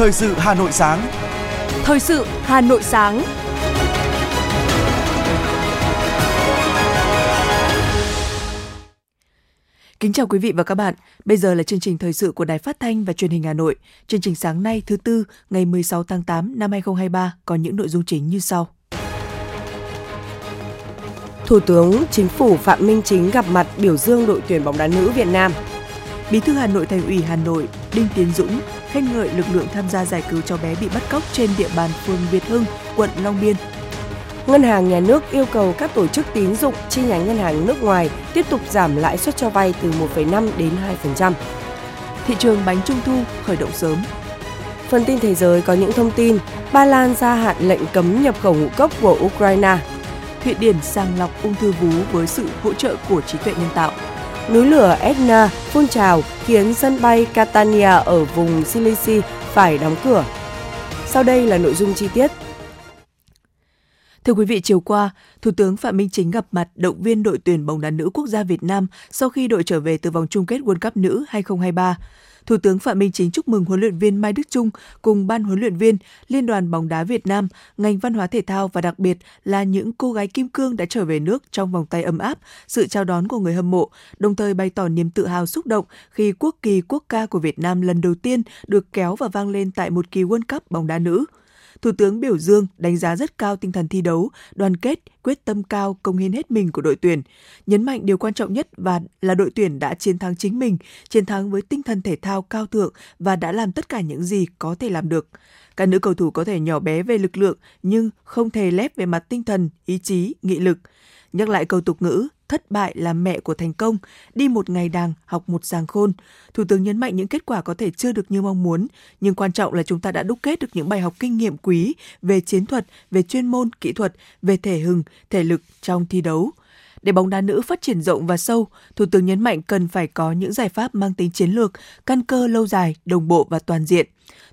Thời sự Hà Nội sáng. Thời sự Hà Nội sáng. Kính chào quý vị và các bạn. Bây giờ là chương trình thời sự của Đài Phát thanh và Truyền hình Hà Nội. Chương trình sáng nay thứ tư, ngày 16 tháng 8 năm 2023 có những nội dung chính như sau. Thủ tướng Chính phủ Phạm Minh Chính gặp mặt biểu dương đội tuyển bóng đá nữ Việt Nam. Bí thư Hà Nội Thành ủy Hà Nội Đinh Tiến Dũng khen ngợi lực lượng tham gia giải cứu cháu bé bị bắt cóc trên địa bàn phường Việt Hưng, quận Long Biên. Ngân hàng Nhà nước yêu cầu các tổ chức tín dụng chi nhánh ngân hàng nước ngoài tiếp tục giảm lãi suất cho vay từ 1,5 đến 2%. Thị trường bánh trung thu khởi động sớm. Phần tin thế giới có những thông tin, Ba Lan gia hạn lệnh cấm nhập khẩu ngũ cốc của Ukraine. Thụy Điển sàng lọc ung thư vú với sự hỗ trợ của trí tuệ nhân tạo. Núi lửa Etna phun trào khiến sân bay Catania ở vùng Sicily phải đóng cửa. Sau đây là nội dung chi tiết. Thưa quý vị, chiều qua, Thủ tướng Phạm Minh Chính gặp mặt động viên đội tuyển bóng đá nữ quốc gia Việt Nam sau khi đội trở về từ vòng chung kết World Cup nữ 2023. Thủ tướng Phạm Minh Chính chúc mừng huấn luyện viên Mai Đức Trung cùng ban huấn luyện viên, Liên đoàn bóng đá Việt Nam, ngành văn hóa thể thao và đặc biệt là những cô gái kim cương đã trở về nước trong vòng tay ấm áp, sự chào đón của người hâm mộ, đồng thời bày tỏ niềm tự hào xúc động khi quốc kỳ quốc ca của Việt Nam lần đầu tiên được kéo và vang lên tại một kỳ World Cup bóng đá nữ. Thủ tướng biểu dương, đánh giá rất cao tinh thần thi đấu, đoàn kết, quyết tâm cao, công hiến hết mình của đội tuyển. Nhấn mạnh điều quan trọng nhất và là đội tuyển đã chiến thắng chính mình, chiến thắng với tinh thần thể thao cao thượng và đã làm tất cả những gì có thể làm được. Các nữ cầu thủ có thể nhỏ bé về lực lượng nhưng không thể lép về mặt tinh thần, ý chí, nghị lực. Nhắc lại câu tục ngữ, thất bại là mẹ của thành công, đi một ngày đàng, học một giàng khôn. Thủ tướng nhấn mạnh những kết quả có thể chưa được như mong muốn, nhưng quan trọng là chúng ta đã đúc kết được những bài học kinh nghiệm quý về chiến thuật, về chuyên môn, kỹ thuật, về thể hừng, thể lực trong thi đấu. Để bóng đá nữ phát triển rộng và sâu, Thủ tướng nhấn mạnh cần phải có những giải pháp mang tính chiến lược, căn cơ lâu dài, đồng bộ và toàn diện.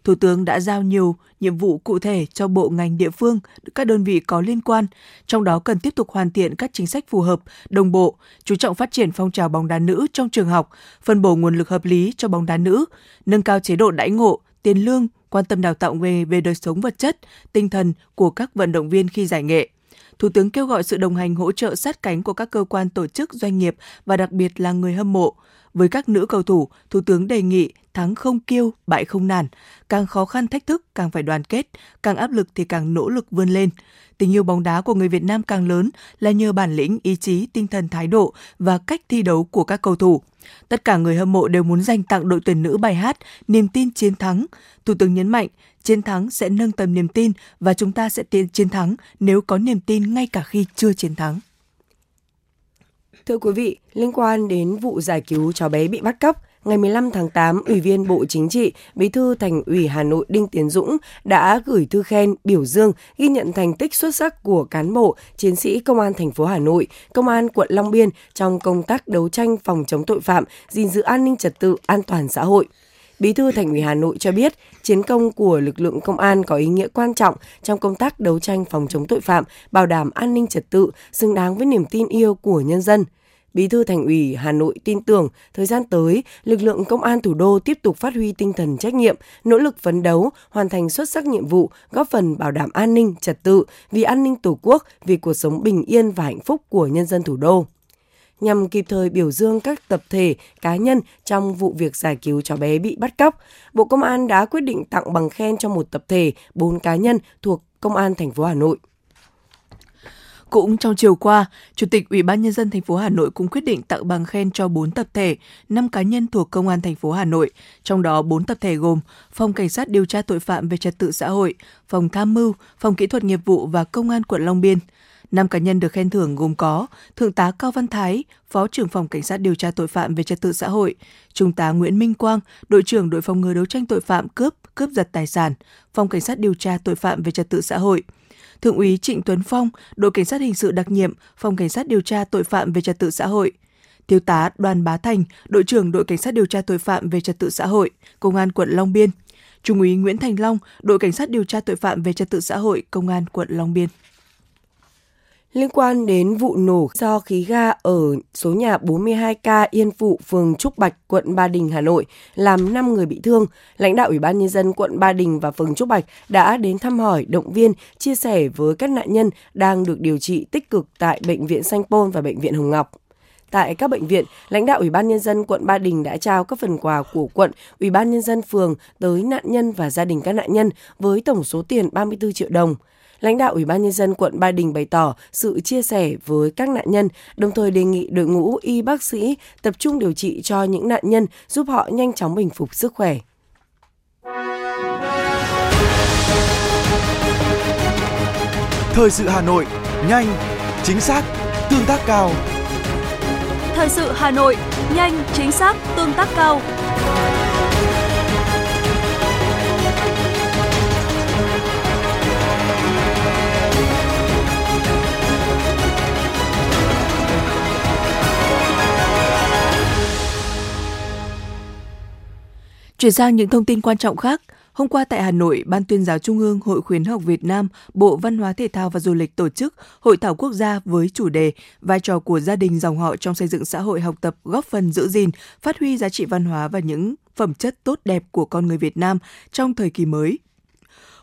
Thủ tướng đã giao nhiều nhiệm vụ cụ thể cho bộ ngành địa phương, các đơn vị có liên quan, trong đó cần tiếp tục hoàn thiện các chính sách phù hợp, đồng bộ, chú trọng phát triển phong trào bóng đá nữ trong trường học, phân bổ nguồn lực hợp lý cho bóng đá nữ, nâng cao chế độ đãi ngộ, tiền lương, quan tâm đào tạo về về đời sống vật chất, tinh thần của các vận động viên khi giải nghệ. Thủ tướng kêu gọi sự đồng hành hỗ trợ sát cánh của các cơ quan tổ chức doanh nghiệp và đặc biệt là người hâm mộ. Với các nữ cầu thủ, Thủ tướng đề nghị thắng không kiêu, bại không nản. Càng khó khăn thách thức càng phải đoàn kết, càng áp lực thì càng nỗ lực vươn lên. Tình yêu bóng đá của người Việt Nam càng lớn là nhờ bản lĩnh, ý chí, tinh thần thái độ và cách thi đấu của các cầu thủ. Tất cả người hâm mộ đều muốn dành tặng đội tuyển nữ bài hát Niềm tin chiến thắng. Thủ tướng nhấn mạnh, chiến thắng sẽ nâng tầm niềm tin và chúng ta sẽ tiến chiến thắng nếu có niềm tin ngay cả khi chưa chiến thắng. Thưa quý vị, liên quan đến vụ giải cứu cháu bé bị bắt cóc, ngày 15 tháng 8, Ủy viên Bộ Chính trị, Bí thư Thành ủy Hà Nội Đinh Tiến Dũng đã gửi thư khen, biểu dương, ghi nhận thành tích xuất sắc của cán bộ, chiến sĩ Công an thành phố Hà Nội, Công an quận Long Biên trong công tác đấu tranh phòng chống tội phạm, gìn giữ an ninh trật tự, an toàn xã hội. Bí thư Thành ủy Hà Nội cho biết, chiến công của lực lượng công an có ý nghĩa quan trọng trong công tác đấu tranh phòng chống tội phạm, bảo đảm an ninh trật tự, xứng đáng với niềm tin yêu của nhân dân. Bí thư Thành ủy Hà Nội tin tưởng thời gian tới, lực lượng công an thủ đô tiếp tục phát huy tinh thần trách nhiệm, nỗ lực phấn đấu, hoàn thành xuất sắc nhiệm vụ, góp phần bảo đảm an ninh, trật tự, vì an ninh Tổ quốc, vì cuộc sống bình yên và hạnh phúc của nhân dân thủ đô nhằm kịp thời biểu dương các tập thể, cá nhân trong vụ việc giải cứu cháu bé bị bắt cóc. Bộ Công an đã quyết định tặng bằng khen cho một tập thể, bốn cá nhân thuộc Công an thành phố Hà Nội. Cũng trong chiều qua, Chủ tịch Ủy ban nhân dân thành phố Hà Nội cũng quyết định tặng bằng khen cho 4 tập thể, 5 cá nhân thuộc Công an thành phố Hà Nội, trong đó 4 tập thể gồm Phòng Cảnh sát điều tra tội phạm về trật tự xã hội, Phòng tham mưu, Phòng kỹ thuật nghiệp vụ và Công an quận Long Biên. Năm cá nhân được khen thưởng gồm có Thượng tá Cao Văn Thái, Phó trưởng phòng Cảnh sát điều tra tội phạm về trật tự xã hội, Trung tá Nguyễn Minh Quang, đội trưởng đội phòng ngừa đấu tranh tội phạm cướp, cướp giật tài sản, Phòng Cảnh sát điều tra tội phạm về trật tự xã hội, Thượng úy Trịnh Tuấn Phong, đội cảnh sát hình sự đặc nhiệm, phòng cảnh sát điều tra tội phạm về trật tự xã hội. Thiếu tá Đoàn Bá Thành, đội trưởng đội cảnh sát điều tra tội phạm về trật tự xã hội, công an quận Long Biên. Trung úy Nguyễn Thành Long, đội cảnh sát điều tra tội phạm về trật tự xã hội, công an quận Long Biên liên quan đến vụ nổ do khí ga ở số nhà 42K Yên Phụ, phường Trúc Bạch, quận Ba Đình, Hà Nội, làm 5 người bị thương. Lãnh đạo Ủy ban Nhân dân quận Ba Đình và phường Trúc Bạch đã đến thăm hỏi, động viên, chia sẻ với các nạn nhân đang được điều trị tích cực tại Bệnh viện Sanh Pôn và Bệnh viện Hồng Ngọc. Tại các bệnh viện, lãnh đạo Ủy ban nhân dân quận Ba Đình đã trao các phần quà của quận, Ủy ban nhân dân phường tới nạn nhân và gia đình các nạn nhân với tổng số tiền 34 triệu đồng lãnh đạo Ủy ban Nhân dân quận Ba Đình bày tỏ sự chia sẻ với các nạn nhân, đồng thời đề nghị đội ngũ y bác sĩ tập trung điều trị cho những nạn nhân giúp họ nhanh chóng bình phục sức khỏe. Thời sự Hà Nội, nhanh, chính xác, tương tác cao. Thời sự Hà Nội, nhanh, chính xác, tương tác cao. Chuyển sang những thông tin quan trọng khác, Hôm qua tại Hà Nội, Ban tuyên giáo Trung ương Hội khuyến học Việt Nam, Bộ Văn hóa Thể thao và Du lịch tổ chức Hội thảo quốc gia với chủ đề Vai trò của gia đình dòng họ trong xây dựng xã hội học tập góp phần giữ gìn, phát huy giá trị văn hóa và những phẩm chất tốt đẹp của con người Việt Nam trong thời kỳ mới.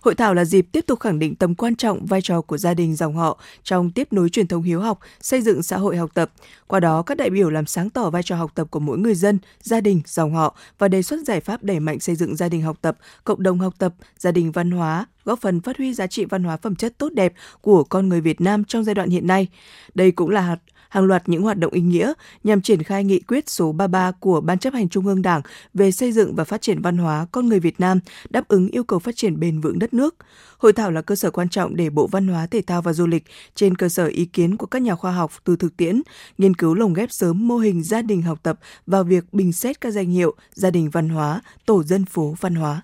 Hội thảo là dịp tiếp tục khẳng định tầm quan trọng vai trò của gia đình dòng họ trong tiếp nối truyền thống hiếu học, xây dựng xã hội học tập. Qua đó, các đại biểu làm sáng tỏ vai trò học tập của mỗi người dân, gia đình, dòng họ và đề xuất giải pháp đẩy mạnh xây dựng gia đình học tập, cộng đồng học tập, gia đình văn hóa, góp phần phát huy giá trị văn hóa phẩm chất tốt đẹp của con người Việt Nam trong giai đoạn hiện nay. Đây cũng là hàng loạt những hoạt động ý nghĩa nhằm triển khai nghị quyết số 33 của Ban chấp hành Trung ương Đảng về xây dựng và phát triển văn hóa con người Việt Nam đáp ứng yêu cầu phát triển bền vững đất nước. Hội thảo là cơ sở quan trọng để Bộ Văn hóa, Thể thao và Du lịch trên cơ sở ý kiến của các nhà khoa học từ thực tiễn, nghiên cứu lồng ghép sớm mô hình gia đình học tập vào việc bình xét các danh hiệu gia đình văn hóa, tổ dân phố văn hóa.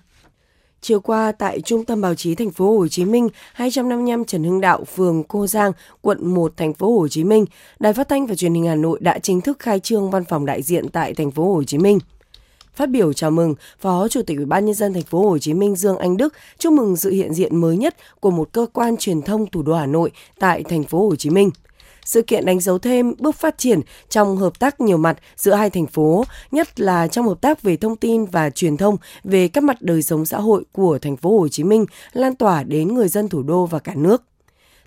Chiều qua tại Trung tâm Báo chí Thành phố Hồ Chí Minh, 255 Trần Hưng Đạo, phường Cô Giang, quận 1, Thành phố Hồ Chí Minh, Đài Phát thanh và Truyền hình Hà Nội đã chính thức khai trương văn phòng đại diện tại Thành phố Hồ Chí Minh. Phát biểu chào mừng, Phó Chủ tịch Ủy ban nhân dân thành phố Hồ Chí Minh Dương Anh Đức chúc mừng sự hiện diện mới nhất của một cơ quan truyền thông thủ đô Hà Nội tại thành phố Hồ Chí Minh. Sự kiện đánh dấu thêm bước phát triển trong hợp tác nhiều mặt giữa hai thành phố, nhất là trong hợp tác về thông tin và truyền thông về các mặt đời sống xã hội của thành phố Hồ Chí Minh lan tỏa đến người dân thủ đô và cả nước.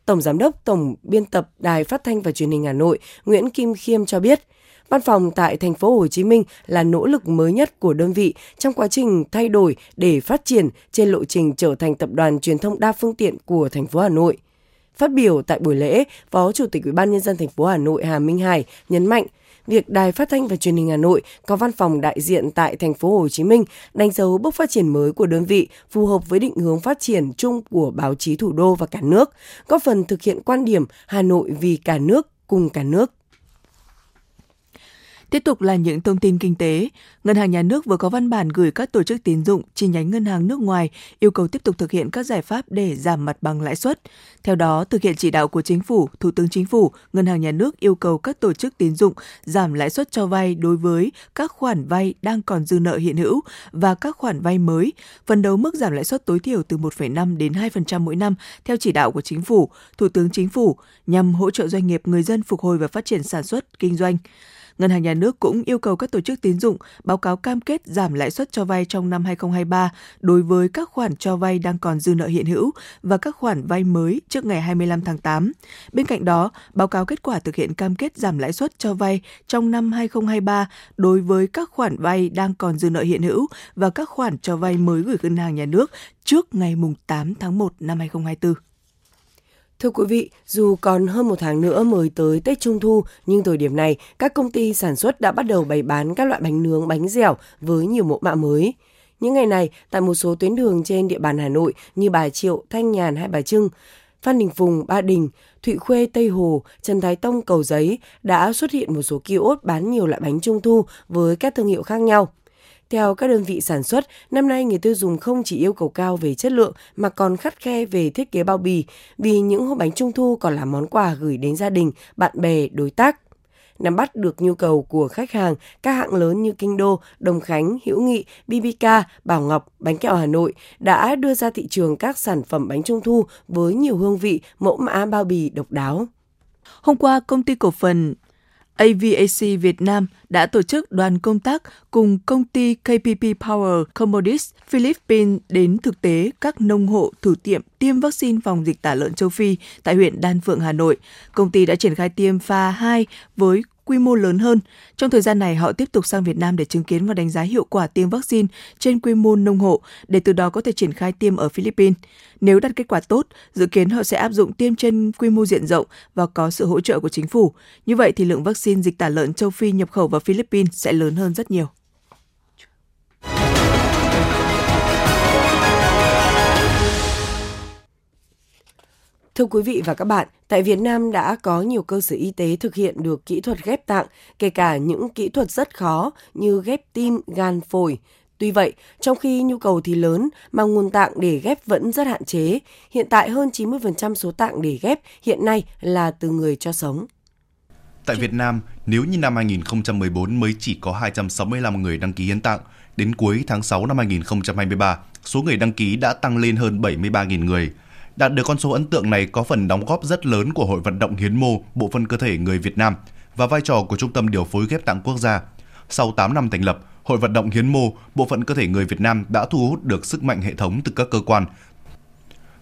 Tổng Giám đốc Tổng Biên tập Đài Phát thanh và Truyền hình Hà Nội Nguyễn Kim Khiêm cho biết, Văn phòng tại thành phố Hồ Chí Minh là nỗ lực mới nhất của đơn vị trong quá trình thay đổi để phát triển trên lộ trình trở thành tập đoàn truyền thông đa phương tiện của thành phố Hà Nội. Phát biểu tại buổi lễ, Phó Chủ tịch Ủy ban nhân dân thành phố Hà Nội Hà Minh Hải nhấn mạnh việc Đài Phát thanh và Truyền hình Hà Nội có văn phòng đại diện tại thành phố Hồ Chí Minh đánh dấu bước phát triển mới của đơn vị phù hợp với định hướng phát triển chung của báo chí thủ đô và cả nước, góp phần thực hiện quan điểm Hà Nội vì cả nước cùng cả nước. Tiếp tục là những thông tin kinh tế. Ngân hàng Nhà nước vừa có văn bản gửi các tổ chức tín dụng chi nhánh ngân hàng nước ngoài yêu cầu tiếp tục thực hiện các giải pháp để giảm mặt bằng lãi suất. Theo đó, thực hiện chỉ đạo của Chính phủ, Thủ tướng Chính phủ, Ngân hàng Nhà nước yêu cầu các tổ chức tín dụng giảm lãi suất cho vay đối với các khoản vay đang còn dư nợ hiện hữu và các khoản vay mới, phấn đấu mức giảm lãi suất tối thiểu từ 1,5 đến 2% mỗi năm theo chỉ đạo của Chính phủ, Thủ tướng Chính phủ nhằm hỗ trợ doanh nghiệp người dân phục hồi và phát triển sản xuất, kinh doanh. Ngân hàng Nhà nước cũng yêu cầu các tổ chức tín dụng báo cáo cam kết giảm lãi suất cho vay trong năm 2023 đối với các khoản cho vay đang còn dư nợ hiện hữu và các khoản vay mới trước ngày 25 tháng 8. Bên cạnh đó, báo cáo kết quả thực hiện cam kết giảm lãi suất cho vay trong năm 2023 đối với các khoản vay đang còn dư nợ hiện hữu và các khoản cho vay mới gửi ngân hàng nhà nước trước ngày 8 tháng 1 năm 2024. Thưa quý vị, dù còn hơn một tháng nữa mới tới Tết Trung Thu, nhưng thời điểm này, các công ty sản xuất đã bắt đầu bày bán các loại bánh nướng, bánh dẻo với nhiều mẫu mã mới. Những ngày này, tại một số tuyến đường trên địa bàn Hà Nội như Bà Triệu, Thanh Nhàn hay Bà Trưng, Phan Đình Phùng, Ba Đình, Thụy Khuê, Tây Hồ, Trần Thái Tông, Cầu Giấy đã xuất hiện một số kiosk bán nhiều loại bánh trung thu với các thương hiệu khác nhau. Theo các đơn vị sản xuất, năm nay người tiêu dùng không chỉ yêu cầu cao về chất lượng mà còn khắt khe về thiết kế bao bì, vì những hộp bánh trung thu còn là món quà gửi đến gia đình, bạn bè, đối tác. Nắm bắt được nhu cầu của khách hàng, các hãng lớn như Kinh Đô, Đồng Khánh, Hữu Nghị, BBK, Bảo Ngọc, Bánh kẹo Hà Nội đã đưa ra thị trường các sản phẩm bánh trung thu với nhiều hương vị, mẫu mã bao bì độc đáo. Hôm qua, công ty cổ phần AVAC Việt Nam đã tổ chức đoàn công tác cùng công ty KPP Power Commodities Philippines đến thực tế các nông hộ thử tiệm tiêm vaccine phòng dịch tả lợn châu Phi tại huyện Đan Phượng, Hà Nội. Công ty đã triển khai tiêm pha 2 với quy mô lớn hơn. Trong thời gian này, họ tiếp tục sang Việt Nam để chứng kiến và đánh giá hiệu quả tiêm vaccine trên quy mô nông hộ để từ đó có thể triển khai tiêm ở Philippines. Nếu đạt kết quả tốt, dự kiến họ sẽ áp dụng tiêm trên quy mô diện rộng và có sự hỗ trợ của chính phủ. Như vậy thì lượng vaccine dịch tả lợn châu Phi nhập khẩu vào Philippines sẽ lớn hơn rất nhiều. Thưa quý vị và các bạn, tại Việt Nam đã có nhiều cơ sở y tế thực hiện được kỹ thuật ghép tạng, kể cả những kỹ thuật rất khó như ghép tim, gan, phổi. Tuy vậy, trong khi nhu cầu thì lớn mà nguồn tạng để ghép vẫn rất hạn chế, hiện tại hơn 90% số tạng để ghép hiện nay là từ người cho sống. Tại Việt Nam, nếu như năm 2014 mới chỉ có 265 người đăng ký hiến tạng, đến cuối tháng 6 năm 2023, số người đăng ký đã tăng lên hơn 73.000 người – Đạt được con số ấn tượng này có phần đóng góp rất lớn của Hội vận động hiến mô bộ phận cơ thể người Việt Nam và vai trò của Trung tâm điều phối ghép tạng quốc gia. Sau 8 năm thành lập, Hội vận động hiến mô bộ phận cơ thể người Việt Nam đã thu hút được sức mạnh hệ thống từ các cơ quan,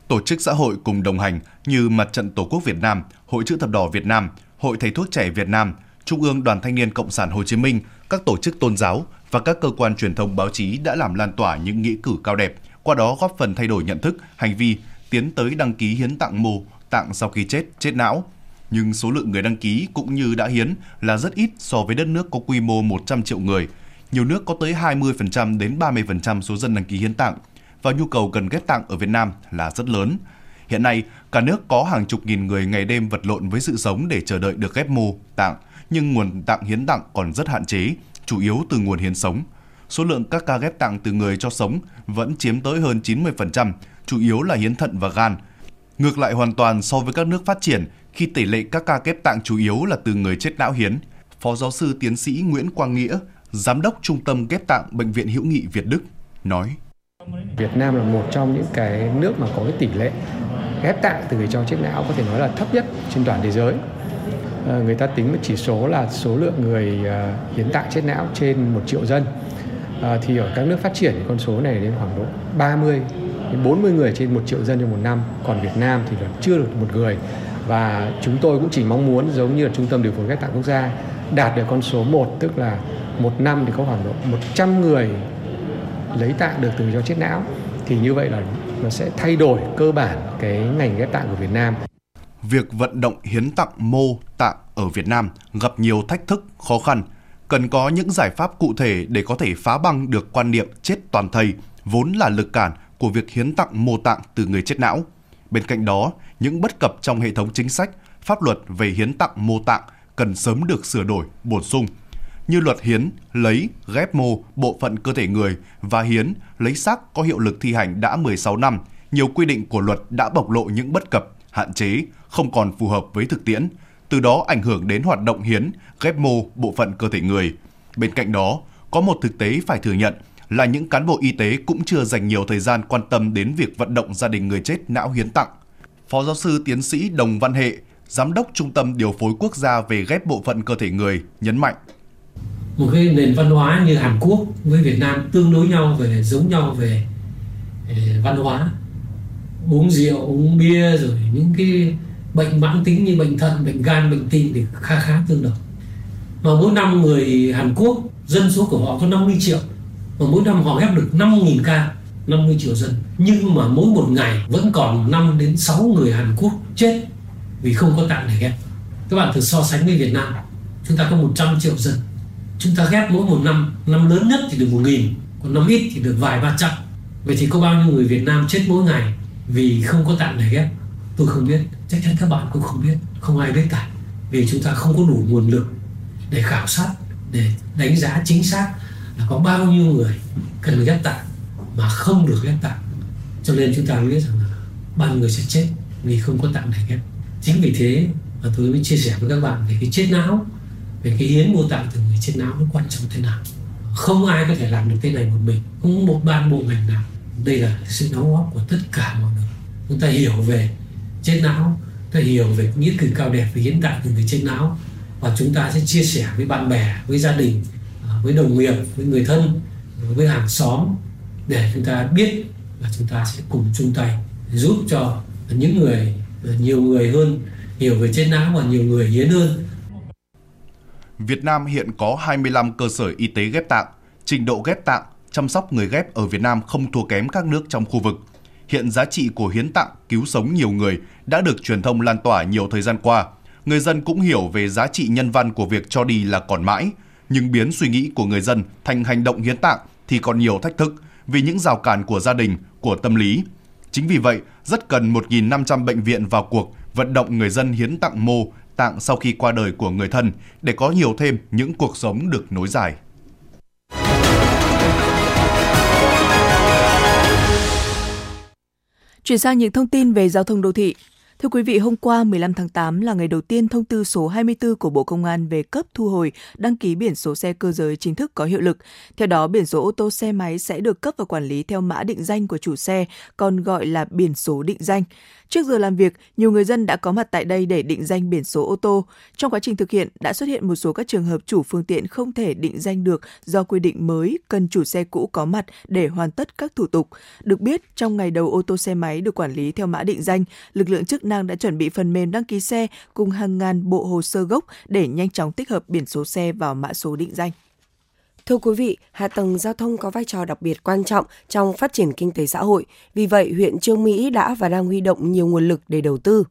tổ chức xã hội cùng đồng hành như Mặt trận Tổ quốc Việt Nam, Hội chữ thập đỏ Việt Nam, Hội thầy thuốc trẻ Việt Nam, Trung ương Đoàn Thanh niên Cộng sản Hồ Chí Minh, các tổ chức tôn giáo và các cơ quan truyền thông báo chí đã làm lan tỏa những nghĩa cử cao đẹp, qua đó góp phần thay đổi nhận thức, hành vi tiến tới đăng ký hiến tặng mô, tặng sau khi chết, chết não. Nhưng số lượng người đăng ký cũng như đã hiến là rất ít so với đất nước có quy mô 100 triệu người. Nhiều nước có tới 20% đến 30% số dân đăng ký hiến tặng, và nhu cầu cần ghép tạng ở Việt Nam là rất lớn. Hiện nay, cả nước có hàng chục nghìn người ngày đêm vật lộn với sự sống để chờ đợi được ghép mô, tạng, nhưng nguồn tạng hiến tặng còn rất hạn chế, chủ yếu từ nguồn hiến sống. Số lượng các ca ghép tạng từ người cho sống vẫn chiếm tới hơn 90%, chủ yếu là hiến thận và gan. Ngược lại hoàn toàn so với các nước phát triển khi tỷ lệ các ca ghép tạng chủ yếu là từ người chết não hiến. Phó giáo sư tiến sĩ Nguyễn Quang Nghĩa, giám đốc Trung tâm ghép tạng Bệnh viện Hữu nghị Việt Đức nói: Việt Nam là một trong những cái nước mà có cái tỷ lệ ghép tạng từ người cho chết não có thể nói là thấp nhất trên toàn thế giới. À, người ta tính chỉ số là số lượng người ờ, hiến tạng chết não trên một triệu dân. À, thì ở các nước phát triển con số này đến khoảng độ 30 40 người trên 1 triệu dân trong một năm còn Việt Nam thì là chưa được một người. Và chúng tôi cũng chỉ mong muốn giống như là trung tâm điều phối ghép tạng quốc gia đạt được con số 1 tức là một năm thì có khoảng độ 100 người lấy tạng được từ do chết não. Thì như vậy là nó sẽ thay đổi cơ bản cái ngành ghép tạng của Việt Nam. Việc vận động hiến tặng mô tạng ở Việt Nam gặp nhiều thách thức, khó khăn, cần có những giải pháp cụ thể để có thể phá băng được quan niệm chết toàn thây vốn là lực cản của việc hiến tặng mô tạng từ người chết não. Bên cạnh đó, những bất cập trong hệ thống chính sách, pháp luật về hiến tặng mô tạng cần sớm được sửa đổi, bổ sung. Như luật hiến, lấy, ghép mô, bộ phận cơ thể người và hiến, lấy xác có hiệu lực thi hành đã 16 năm, nhiều quy định của luật đã bộc lộ những bất cập, hạn chế, không còn phù hợp với thực tiễn, từ đó ảnh hưởng đến hoạt động hiến, ghép mô, bộ phận cơ thể người. Bên cạnh đó, có một thực tế phải thừa nhận là những cán bộ y tế cũng chưa dành nhiều thời gian quan tâm đến việc vận động gia đình người chết não hiến tặng. Phó giáo sư tiến sĩ Đồng Văn Hệ, Giám đốc Trung tâm Điều phối Quốc gia về ghép bộ phận cơ thể người, nhấn mạnh. Một cái nền văn hóa như Hàn Quốc với Việt Nam tương đối nhau về giống nhau về ờ, văn hóa uống rượu uống bia rồi những cái bệnh mãn tính như bệnh thận bệnh gan bệnh tim thì khá khá tương đồng mà mỗi năm người Hàn Quốc dân số của họ có 50 triệu và mỗi năm họ ghép được 5.000 ca 50 triệu dân. Nhưng mà mỗi một ngày vẫn còn 5 đến 6 người Hàn Quốc chết vì không có tạng để ghép. Các bạn thử so sánh với Việt Nam. Chúng ta có 100 triệu dân. Chúng ta ghép mỗi một năm năm lớn nhất thì được 1.000 còn năm ít thì được vài ba trăm. Vậy thì có bao nhiêu người Việt Nam chết mỗi ngày vì không có tạng để ghép? Tôi không biết. Chắc chắn các bạn cũng không biết. Không ai biết cả. Vì chúng ta không có đủ nguồn lực để khảo sát, để đánh giá chính xác là có bao nhiêu người cần ghép tạng mà không được ghép tạng? Cho nên chúng ta biết rằng là bao nhiêu người sẽ chết vì không có tạng để ghép. Chính vì thế mà tôi mới chia sẻ với các bạn về cái chết não, về cái hiến mô tạng từ người chết não nó quan trọng thế nào. Không ai có thể làm được thế này một mình không một ban bộ ngành nào. Đây là sự đóng góp của tất cả mọi người. Chúng ta hiểu về chết não ta hiểu về nghĩa cử cao đẹp về hiến tạng từ người chết não. Và chúng ta sẽ chia sẻ với bạn bè, với gia đình với đồng nghiệp với người thân với hàng xóm để chúng ta biết và chúng ta sẽ cùng chung tay giúp cho những người nhiều người hơn hiểu về chết não và nhiều người hiến hơn Việt Nam hiện có 25 cơ sở y tế ghép tạng. Trình độ ghép tạng, chăm sóc người ghép ở Việt Nam không thua kém các nước trong khu vực. Hiện giá trị của hiến tạng cứu sống nhiều người đã được truyền thông lan tỏa nhiều thời gian qua. Người dân cũng hiểu về giá trị nhân văn của việc cho đi là còn mãi, nhưng biến suy nghĩ của người dân thành hành động hiến tạng thì còn nhiều thách thức vì những rào cản của gia đình, của tâm lý. Chính vì vậy, rất cần 1.500 bệnh viện vào cuộc vận động người dân hiến tặng mô tạng sau khi qua đời của người thân để có nhiều thêm những cuộc sống được nối dài. Chuyển sang những thông tin về giao thông đô thị. Thưa quý vị, hôm qua 15 tháng 8 là ngày đầu tiên thông tư số 24 của Bộ Công an về cấp thu hồi đăng ký biển số xe cơ giới chính thức có hiệu lực. Theo đó, biển số ô tô xe máy sẽ được cấp và quản lý theo mã định danh của chủ xe, còn gọi là biển số định danh. Trước giờ làm việc, nhiều người dân đã có mặt tại đây để định danh biển số ô tô. Trong quá trình thực hiện, đã xuất hiện một số các trường hợp chủ phương tiện không thể định danh được do quy định mới cần chủ xe cũ có mặt để hoàn tất các thủ tục. Được biết, trong ngày đầu ô tô xe máy được quản lý theo mã định danh, lực lượng chức năng năng đã chuẩn bị phần mềm đăng ký xe cùng hàng ngàn bộ hồ sơ gốc để nhanh chóng tích hợp biển số xe vào mã số định danh. Thưa quý vị, hạ tầng giao thông có vai trò đặc biệt quan trọng trong phát triển kinh tế xã hội. Vì vậy, huyện Trương Mỹ đã và đang huy động nhiều nguồn lực để đầu tư.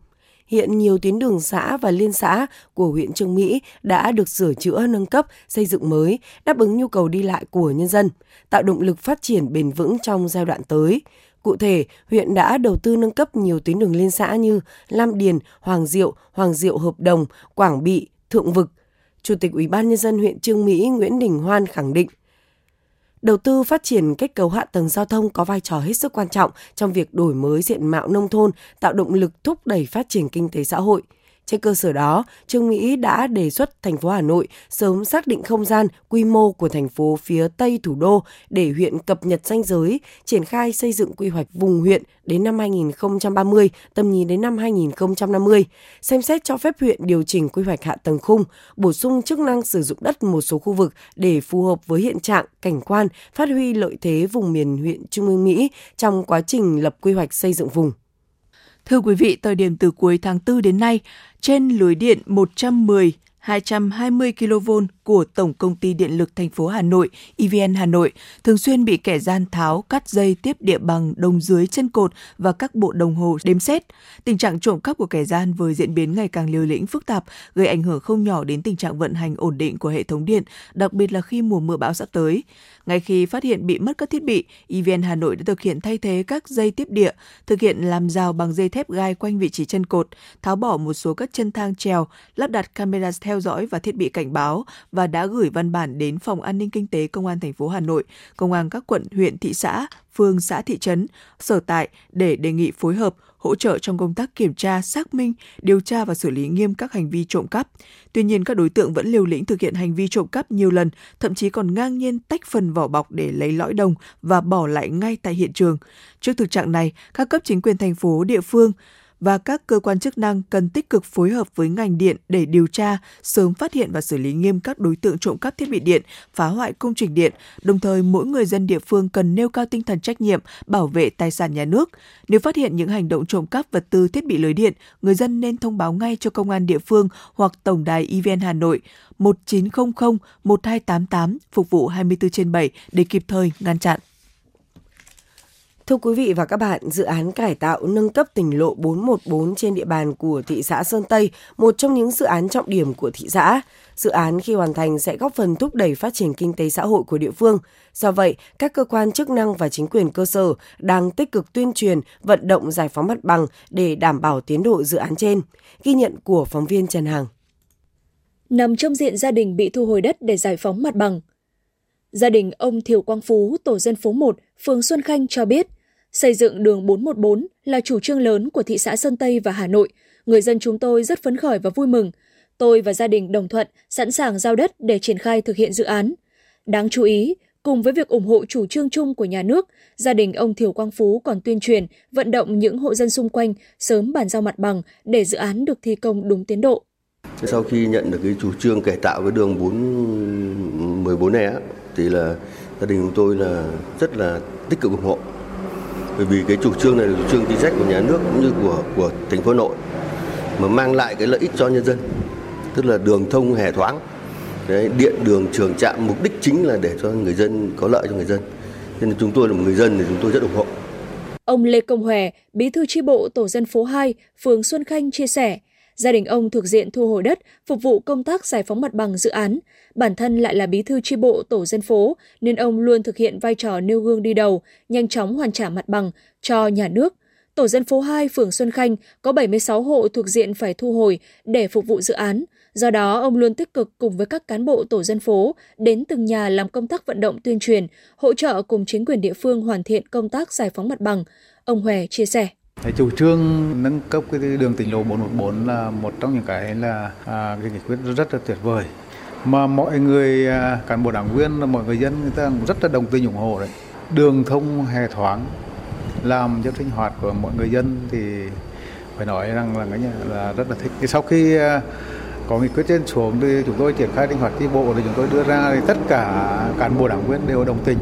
Hiện nhiều tuyến đường xã và liên xã của huyện Trương Mỹ đã được sửa chữa, nâng cấp, xây dựng mới, đáp ứng nhu cầu đi lại của nhân dân, tạo động lực phát triển bền vững trong giai đoạn tới. Cụ thể, huyện đã đầu tư nâng cấp nhiều tuyến đường liên xã như Lam Điền, Hoàng Diệu, Hoàng Diệu Hợp Đồng, Quảng Bị, Thượng Vực, Chủ tịch Ủy ban Nhân dân huyện Trương Mỹ Nguyễn Đình Hoan khẳng định, đầu tư phát triển kết cấu hạ tầng giao thông có vai trò hết sức quan trọng trong việc đổi mới diện mạo nông thôn, tạo động lực thúc đẩy phát triển kinh tế xã hội – trên cơ sở đó, Trương Mỹ đã đề xuất thành phố Hà Nội sớm xác định không gian, quy mô của thành phố phía Tây thủ đô để huyện cập nhật danh giới, triển khai xây dựng quy hoạch vùng huyện đến năm 2030, tầm nhìn đến năm 2050, xem xét cho phép huyện điều chỉnh quy hoạch hạ tầng khung, bổ sung chức năng sử dụng đất một số khu vực để phù hợp với hiện trạng, cảnh quan, phát huy lợi thế vùng miền huyện Trung ương Mỹ trong quá trình lập quy hoạch xây dựng vùng. Thưa quý vị, thời điểm từ cuối tháng 4 đến nay, trên lưới điện 110 220 kV của Tổng công ty Điện lực thành phố Hà Nội, EVN Hà Nội, thường xuyên bị kẻ gian tháo cắt dây tiếp địa bằng đồng dưới chân cột và các bộ đồng hồ đếm xét. Tình trạng trộm cắp của kẻ gian với diễn biến ngày càng liều lĩnh phức tạp, gây ảnh hưởng không nhỏ đến tình trạng vận hành ổn định của hệ thống điện, đặc biệt là khi mùa mưa bão sắp tới. Ngay khi phát hiện bị mất các thiết bị, EVN Hà Nội đã thực hiện thay thế các dây tiếp địa, thực hiện làm rào bằng dây thép gai quanh vị trí chân cột, tháo bỏ một số các chân thang treo, lắp đặt camera theo dõi và thiết bị cảnh báo và đã gửi văn bản đến Phòng An ninh Kinh tế Công an thành phố Hà Nội, Công an các quận, huyện, thị xã, phường, xã, thị trấn, sở tại để đề nghị phối hợp, hỗ trợ trong công tác kiểm tra, xác minh, điều tra và xử lý nghiêm các hành vi trộm cắp. Tuy nhiên, các đối tượng vẫn liều lĩnh thực hiện hành vi trộm cắp nhiều lần, thậm chí còn ngang nhiên tách phần vỏ bọc để lấy lõi đồng và bỏ lại ngay tại hiện trường. Trước thực trạng này, các cấp chính quyền thành phố, địa phương, và các cơ quan chức năng cần tích cực phối hợp với ngành điện để điều tra, sớm phát hiện và xử lý nghiêm các đối tượng trộm cắp thiết bị điện, phá hoại công trình điện. Đồng thời, mỗi người dân địa phương cần nêu cao tinh thần trách nhiệm, bảo vệ tài sản nhà nước. Nếu phát hiện những hành động trộm cắp vật tư thiết bị lưới điện, người dân nên thông báo ngay cho công an địa phương hoặc tổng đài EVN Hà Nội 1900 1288 phục vụ 24 trên 7 để kịp thời ngăn chặn. Thưa quý vị và các bạn, dự án cải tạo nâng cấp tỉnh lộ 414 trên địa bàn của thị xã Sơn Tây, một trong những dự án trọng điểm của thị xã. Dự án khi hoàn thành sẽ góp phần thúc đẩy phát triển kinh tế xã hội của địa phương. Do vậy, các cơ quan chức năng và chính quyền cơ sở đang tích cực tuyên truyền, vận động giải phóng mặt bằng để đảm bảo tiến độ dự án trên. Ghi nhận của phóng viên Trần Hằng. Nằm trong diện gia đình bị thu hồi đất để giải phóng mặt bằng, Gia đình ông Thiều Quang Phú, tổ dân phố 1, phường Xuân Khanh cho biết, xây dựng đường 414 là chủ trương lớn của thị xã Sơn Tây và Hà Nội. Người dân chúng tôi rất phấn khởi và vui mừng. Tôi và gia đình đồng thuận sẵn sàng giao đất để triển khai thực hiện dự án. Đáng chú ý, Cùng với việc ủng hộ chủ trương chung của nhà nước, gia đình ông Thiều Quang Phú còn tuyên truyền, vận động những hộ dân xung quanh sớm bàn giao mặt bằng để dự án được thi công đúng tiến độ. Sau khi nhận được cái chủ trương cải tạo cái đường 414 này e á, thì là gia đình chúng tôi là rất là tích cực ủng hộ. Bởi vì cái chủ trương này là chủ trương chính sách của nhà nước cũng như của của thành phố Hà Nội mà mang lại cái lợi ích cho nhân dân. Tức là đường thông hề thoáng, Đấy, điện đường trường trạm mục đích chính là để cho người dân có lợi cho người dân. Nên chúng tôi là một người dân thì chúng tôi rất ủng hộ. Ông Lê Công Hòe, bí thư chi bộ tổ dân phố 2, phường Xuân Khanh chia sẻ, Gia đình ông thuộc diện thu hồi đất, phục vụ công tác giải phóng mặt bằng dự án. Bản thân lại là bí thư tri bộ tổ dân phố, nên ông luôn thực hiện vai trò nêu gương đi đầu, nhanh chóng hoàn trả mặt bằng cho nhà nước. Tổ dân phố 2, phường Xuân Khanh có 76 hộ thuộc diện phải thu hồi để phục vụ dự án. Do đó, ông luôn tích cực cùng với các cán bộ tổ dân phố đến từng nhà làm công tác vận động tuyên truyền, hỗ trợ cùng chính quyền địa phương hoàn thiện công tác giải phóng mặt bằng. Ông Hòe chia sẻ. Cái chủ trương nâng cấp cái đường tỉnh lộ 414 là một trong những cái là à, cái nghị quyết rất là tuyệt vời. Mà mọi người à, cán bộ đảng viên mọi người dân người ta rất là đồng tình ủng hộ đấy. Đường thông hè thoáng làm cho sinh hoạt của mọi người dân thì phải nói rằng là cái là rất là thích. Thì sau khi à, có nghị quyết trên xuống thì chúng tôi triển khai sinh hoạt chi bộ thì chúng tôi đưa ra thì tất cả cán bộ đảng viên đều đồng tình.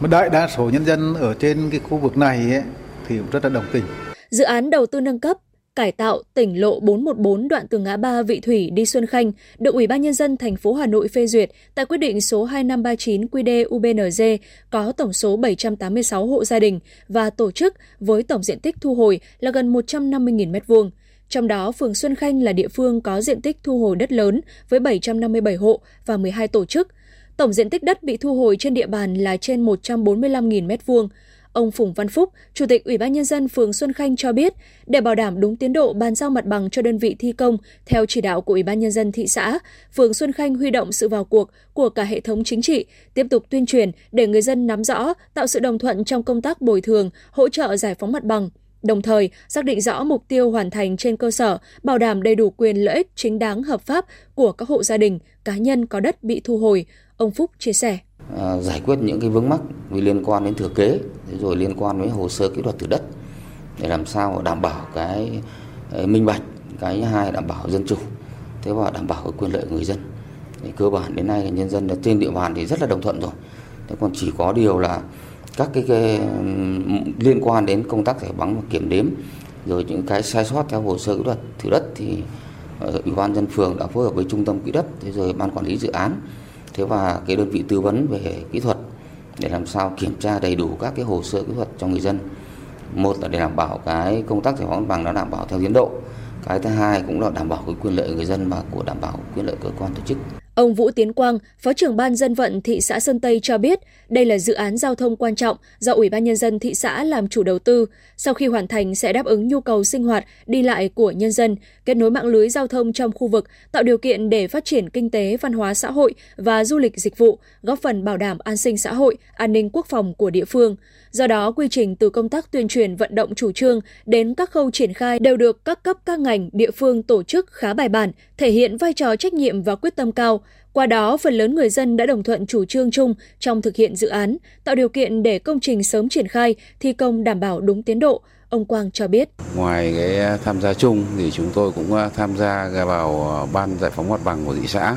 Mà đại đa số nhân dân ở trên cái khu vực này ấy, thì cũng rất là đồng tình. Dự án đầu tư nâng cấp cải tạo tỉnh lộ 414 đoạn từ ngã ba Vị Thủy đi Xuân Khanh được Ủy ban nhân dân thành phố Hà Nội phê duyệt tại quyết định số 2539 QĐ UBND có tổng số 786 hộ gia đình và tổ chức với tổng diện tích thu hồi là gần 150.000 m2. Trong đó, phường Xuân Khanh là địa phương có diện tích thu hồi đất lớn với 757 hộ và 12 tổ chức. Tổng diện tích đất bị thu hồi trên địa bàn là trên 145.000 m2. Ông Phùng Văn Phúc, Chủ tịch Ủy ban Nhân dân phường Xuân Khanh cho biết, để bảo đảm đúng tiến độ bàn giao mặt bằng cho đơn vị thi công, theo chỉ đạo của Ủy ban Nhân dân thị xã, phường Xuân Khanh huy động sự vào cuộc của cả hệ thống chính trị, tiếp tục tuyên truyền để người dân nắm rõ, tạo sự đồng thuận trong công tác bồi thường, hỗ trợ giải phóng mặt bằng. Đồng thời, xác định rõ mục tiêu hoàn thành trên cơ sở, bảo đảm đầy đủ quyền lợi ích chính đáng hợp pháp của các hộ gia đình, cá nhân có đất bị thu hồi. Ông Phúc chia sẻ. À, giải quyết những cái vướng mắc vì liên quan đến thừa kế rồi liên quan đến hồ sơ kỹ thuật từ đất để làm sao đảm bảo cái minh bạch cái hai đảm bảo dân chủ thế và đảm bảo cái quyền lợi người dân. Thì cơ bản đến nay nhân dân trên địa bàn thì rất là đồng thuận rồi. Thế còn chỉ có điều là các cái, cái liên quan đến công tác giải phóng và kiểm đếm rồi những cái sai sót theo hồ sơ kỹ thuật thử đất thì ờ, ủy ban dân phường đã phối hợp với trung tâm quỹ đất thế rồi ban quản lý dự án thế và cái đơn vị tư vấn về kỹ thuật để làm sao kiểm tra đầy đủ các cái hồ sơ kỹ thuật cho người dân. Một là để đảm bảo cái công tác giải phóng bằng nó đảm bảo theo tiến độ. Cái thứ hai cũng là đảm bảo cái quyền lợi người dân và của đảm bảo quyền lợi cơ quan tổ chức. Ông Vũ Tiến Quang, Phó trưởng ban dân vận thị xã Sơn Tây cho biết, đây là dự án giao thông quan trọng do Ủy ban nhân dân thị xã làm chủ đầu tư. Sau khi hoàn thành sẽ đáp ứng nhu cầu sinh hoạt, đi lại của nhân dân, kết nối mạng lưới giao thông trong khu vực, tạo điều kiện để phát triển kinh tế, văn hóa xã hội và du lịch dịch vụ, góp phần bảo đảm an sinh xã hội, an ninh quốc phòng của địa phương. Do đó, quy trình từ công tác tuyên truyền vận động chủ trương đến các khâu triển khai đều được các cấp các ngành, địa phương tổ chức khá bài bản, thể hiện vai trò trách nhiệm và quyết tâm cao. Qua đó, phần lớn người dân đã đồng thuận chủ trương chung trong thực hiện dự án, tạo điều kiện để công trình sớm triển khai, thi công đảm bảo đúng tiến độ. Ông Quang cho biết. Ngoài cái tham gia chung thì chúng tôi cũng ờ, tham gia vào ờ, ban giải phóng mặt bằng của thị xã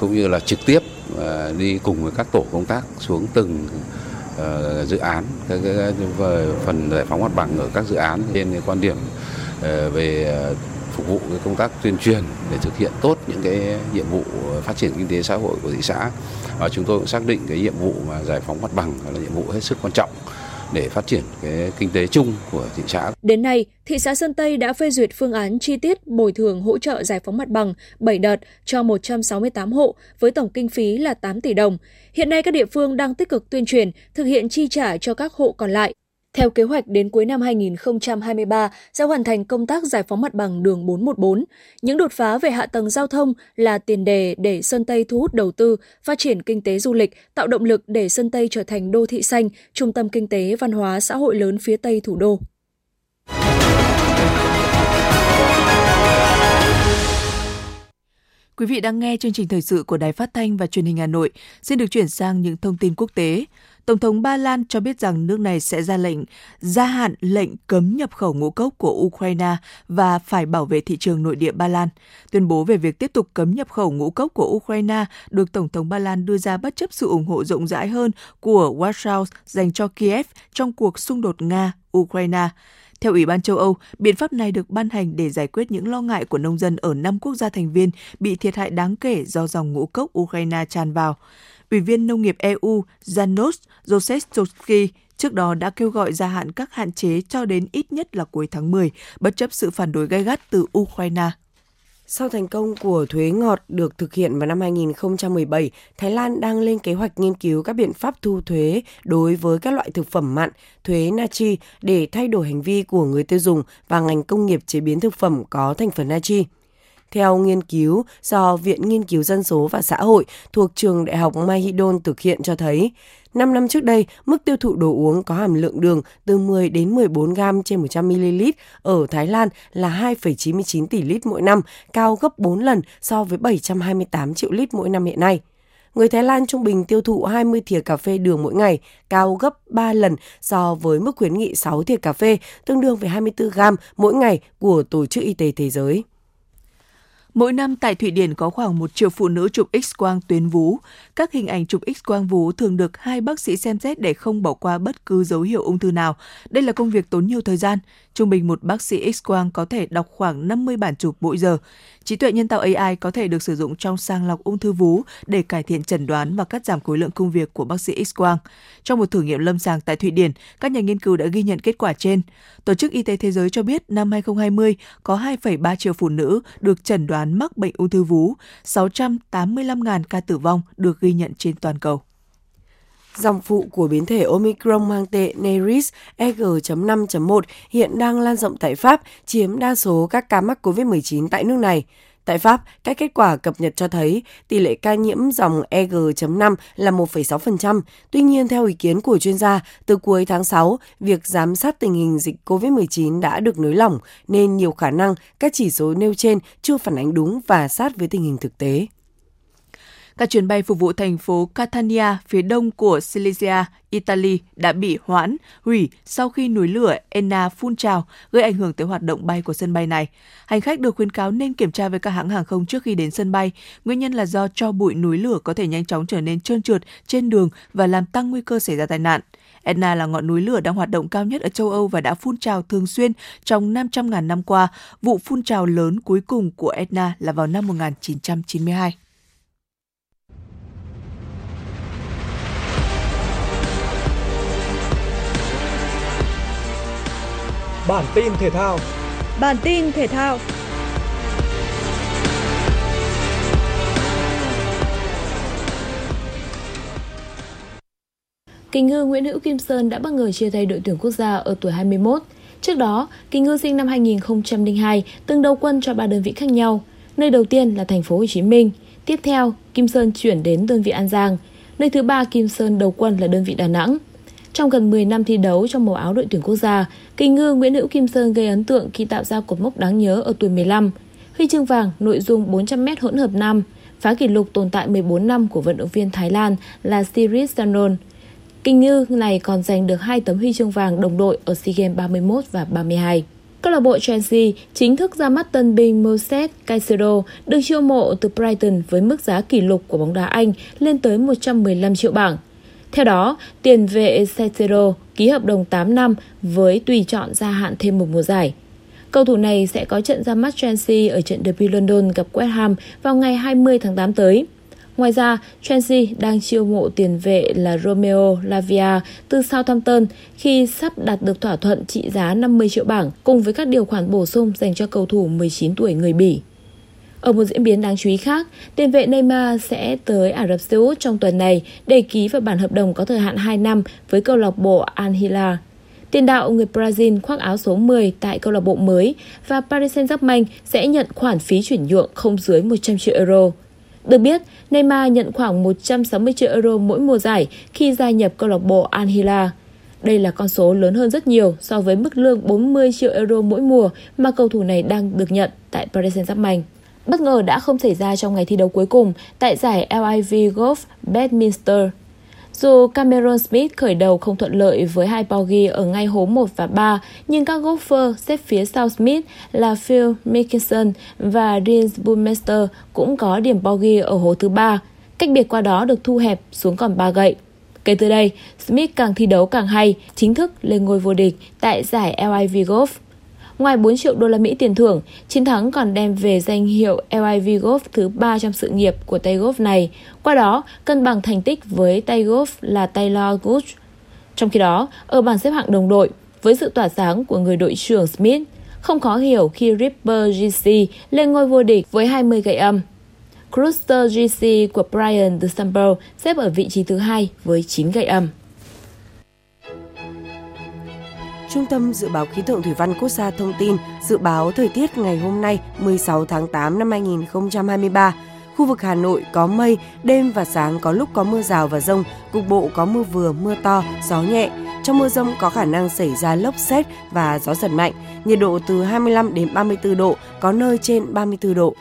cũng như là trực tiếp ờ, đi cùng với các tổ công tác xuống từng uh, dự án cái, cái, về phần giải phóng mặt bằng ở các dự án trên cái quan điểm uh, về uh, phục vụ cái công tác tuyên truyền để thực hiện tốt những cái nhiệm vụ phát triển kinh tế xã hội của thị xã. Và chúng tôi cũng xác định cái nhiệm vụ mà giải phóng mặt bằng là nhiệm vụ hết sức quan trọng để phát triển cái kinh tế chung của thị xã. Đến nay, thị xã Sơn Tây đã phê duyệt phương án chi tiết bồi thường hỗ trợ giải phóng mặt bằng 7 đợt cho 168 hộ với tổng kinh phí là 8 tỷ đồng. Hiện nay các địa phương đang tích cực tuyên truyền, thực hiện chi trả cho các hộ còn lại. Theo kế hoạch đến cuối năm 2023 sẽ hoàn thành công tác giải phóng mặt bằng đường 414. Những đột phá về hạ tầng giao thông là tiền đề để Sơn Tây thu hút đầu tư, phát triển kinh tế du lịch, tạo động lực để Sơn Tây trở thành đô thị xanh, trung tâm kinh tế văn hóa xã hội lớn phía Tây thủ đô. Quý vị đang nghe chương trình thời sự của Đài Phát thanh và Truyền hình Hà Nội. Xin được chuyển sang những thông tin quốc tế. Tổng thống Ba Lan cho biết rằng nước này sẽ ra lệnh gia hạn lệnh cấm nhập khẩu ngũ cốc của Ukraine và phải bảo vệ thị trường nội địa Ba Lan. Tuyên bố về việc tiếp tục cấm nhập khẩu ngũ cốc của Ukraine được Tổng thống Ba Lan đưa ra bất chấp sự ủng hộ rộng rãi hơn của Warsaw dành cho Kiev trong cuộc xung đột Nga-Ukraine. Theo Ủy ban châu Âu, biện pháp này được ban hành để giải quyết những lo ngại của nông dân ở năm quốc gia thành viên bị thiệt hại đáng kể do dòng ngũ cốc Ukraine tràn vào. Ủy viên Nông nghiệp EU Janos Josestowski trước đó đã kêu gọi gia hạn các hạn chế cho đến ít nhất là cuối tháng 10, bất chấp sự phản đối gay gắt từ Ukraine. Sau thành công của thuế ngọt được thực hiện vào năm 2017, Thái Lan đang lên kế hoạch nghiên cứu các biện pháp thu thuế đối với các loại thực phẩm mặn, thuế natri để thay đổi hành vi của người tiêu dùng và ngành công nghiệp chế biến thực phẩm có thành phần natri. Theo nghiên cứu do Viện Nghiên cứu Dân số và Xã hội thuộc trường Đại học Mahidol thực hiện cho thấy, 5 năm trước đây, mức tiêu thụ đồ uống có hàm lượng đường từ 10 đến 14 gram trên 100 ml ở Thái Lan là 2,99 tỷ lít mỗi năm, cao gấp 4 lần so với 728 triệu lít mỗi năm hiện nay. Người Thái Lan trung bình tiêu thụ 20 thìa cà phê đường mỗi ngày, cao gấp 3 lần so với mức khuyến nghị 6 thìa cà phê, tương đương với 24 gram mỗi ngày của Tổ chức Y tế Thế giới. Mỗi năm tại Thụy Điển có khoảng một triệu phụ nữ chụp X-quang tuyến vú. Các hình ảnh chụp X-quang vú thường được hai bác sĩ xem xét để không bỏ qua bất cứ dấu hiệu ung thư nào. Đây là công việc tốn nhiều thời gian. Trung bình một bác sĩ X-quang có thể đọc khoảng 50 bản chụp mỗi giờ. Trí tuệ nhân tạo AI có thể được sử dụng trong sàng lọc ung thư vú để cải thiện chẩn đoán và cắt giảm khối lượng công việc của bác sĩ X-quang. Trong một thử nghiệm lâm sàng tại Thụy Điển, các nhà nghiên cứu đã ghi nhận kết quả trên. Tổ chức Y tế Thế giới cho biết năm 2020 có 2,3 triệu phụ nữ được chẩn đoán mắc bệnh ung thư vú, 685.000 ca tử vong được ghi nhận trên toàn cầu. Dòng phụ của biến thể Omicron mang tên Neris EG.5.1 hiện đang lan rộng tại Pháp, chiếm đa số các ca mắc COVID-19 tại nước này. Tại Pháp, các kết quả cập nhật cho thấy tỷ lệ ca nhiễm dòng EG.5 là 1,6%. Tuy nhiên, theo ý kiến của chuyên gia, từ cuối tháng 6, việc giám sát tình hình dịch COVID-19 đã được nới lỏng, nên nhiều khả năng các chỉ số nêu trên chưa phản ánh đúng và sát với tình hình thực tế. Các chuyến bay phục vụ thành phố Catania, phía đông của Silesia, Italy đã bị hoãn, hủy sau khi núi lửa Enna phun trào, gây ảnh hưởng tới hoạt động bay của sân bay này. Hành khách được khuyến cáo nên kiểm tra với các hãng hàng không trước khi đến sân bay. Nguyên nhân là do cho bụi núi lửa có thể nhanh chóng trở nên trơn trượt trên đường và làm tăng nguy cơ xảy ra tai nạn. Etna là ngọn núi lửa đang hoạt động cao nhất ở châu Âu và đã phun trào thường xuyên trong 500.000 năm qua. Vụ phun trào lớn cuối cùng của Etna là vào năm 1992. Bản tin thể thao. Bản tin thể thao. Kinh ngư Nguyễn Hữu Kim Sơn đã bất ngờ chia tay đội tuyển quốc gia ở tuổi 21. Trước đó, Kinh ngư sinh năm 2002 từng đầu quân cho ba đơn vị khác nhau. Nơi đầu tiên là thành phố Hồ Chí Minh, tiếp theo Kim Sơn chuyển đến đơn vị An Giang, nơi thứ ba Kim Sơn đầu quân là đơn vị Đà Nẵng. Trong gần 10 năm thi đấu trong màu áo đội tuyển quốc gia, kỳ ngư Nguyễn Hữu Kim Sơn gây ấn tượng khi tạo ra cột mốc đáng nhớ ở tuổi 15. Huy chương vàng nội dung 400m hỗn hợp nam, phá kỷ lục tồn tại 14 năm của vận động viên Thái Lan là Siris Sanon. Kinh ngư này còn giành được hai tấm huy chương vàng đồng đội ở SEA Games 31 và 32. Câu lạc bộ Chelsea chính thức ra mắt tân binh Moses Caicedo được chiêu mộ từ Brighton với mức giá kỷ lục của bóng đá Anh lên tới 115 triệu bảng. Theo đó, tiền vệ Caicedo ký hợp đồng 8 năm với tùy chọn gia hạn thêm một mùa giải. Cầu thủ này sẽ có trận ra mắt Chelsea ở trận derby London gặp West Ham vào ngày 20 tháng 8 tới. Ngoài ra, Chelsea đang chiêu mộ tiền vệ là Romeo Lavia từ Southampton khi sắp đạt được thỏa thuận trị giá 50 triệu bảng cùng với các điều khoản bổ sung dành cho cầu thủ 19 tuổi người Bỉ. Ở một diễn biến đáng chú ý khác, tiền vệ Neymar sẽ tới Ả Rập Xê Út trong tuần này để ký vào bản hợp đồng có thời hạn 2 năm với câu lạc bộ Al Hilal. Tiền đạo người Brazil khoác áo số 10 tại câu lạc bộ mới và Paris Saint-Germain sẽ nhận khoản phí chuyển nhượng không dưới 100 triệu euro. Được biết, Neymar nhận khoảng 160 triệu euro mỗi mùa giải khi gia nhập câu lạc bộ Al Hilal. Đây là con số lớn hơn rất nhiều so với mức lương 40 triệu euro mỗi mùa mà cầu thủ này đang được nhận tại Paris Saint-Germain bất ngờ đã không xảy ra trong ngày thi đấu cuối cùng tại giải LIV Golf Bedminster. Dù Cameron Smith khởi đầu không thuận lợi với hai bogey ở ngay hố 1 và 3, nhưng các golfer xếp phía sau Smith là Phil Mickelson và Dean Burmester cũng có điểm bogey ở hố thứ 3. Cách biệt qua đó được thu hẹp xuống còn 3 gậy. Kể từ đây, Smith càng thi đấu càng hay, chính thức lên ngôi vô địch tại giải LIV Golf. Ngoài 4 triệu đô la Mỹ tiền thưởng, chiến thắng còn đem về danh hiệu LIV Golf thứ 3 trong sự nghiệp của tay golf này. Qua đó, cân bằng thành tích với tay golf là Taylor Gooch. Trong khi đó, ở bảng xếp hạng đồng đội, với sự tỏa sáng của người đội trưởng Smith, không khó hiểu khi Ripper GC lên ngôi vô địch với 20 gậy âm. Cruiser GC của Brian DeSambo xếp ở vị trí thứ hai với 9 gậy âm. Trung tâm Dự báo Khí tượng Thủy văn Quốc gia thông tin dự báo thời tiết ngày hôm nay 16 tháng 8 năm 2023. Khu vực Hà Nội có mây, đêm và sáng có lúc có mưa rào và rông, cục bộ có mưa vừa, mưa to, gió nhẹ. Trong mưa rông có khả năng xảy ra lốc xét và gió giật mạnh, nhiệt độ từ 25 đến 34 độ, có nơi trên 34 độ.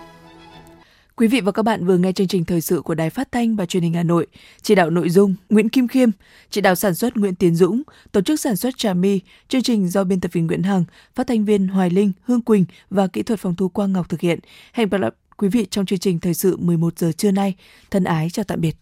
Quý vị và các bạn vừa nghe chương trình thời sự của Đài Phát thanh và Truyền hình Hà Nội. Chỉ đạo nội dung Nguyễn Kim Khiêm, chỉ đạo sản xuất Nguyễn Tiến Dũng, tổ chức sản xuất Trà My, chương trình do biên tập viên Nguyễn Hằng, phát thanh viên Hoài Linh, Hương Quỳnh và kỹ thuật phòng thu Quang Ngọc thực hiện. Hẹn gặp lại quý vị trong chương trình thời sự 11 giờ trưa nay. Thân ái chào tạm biệt.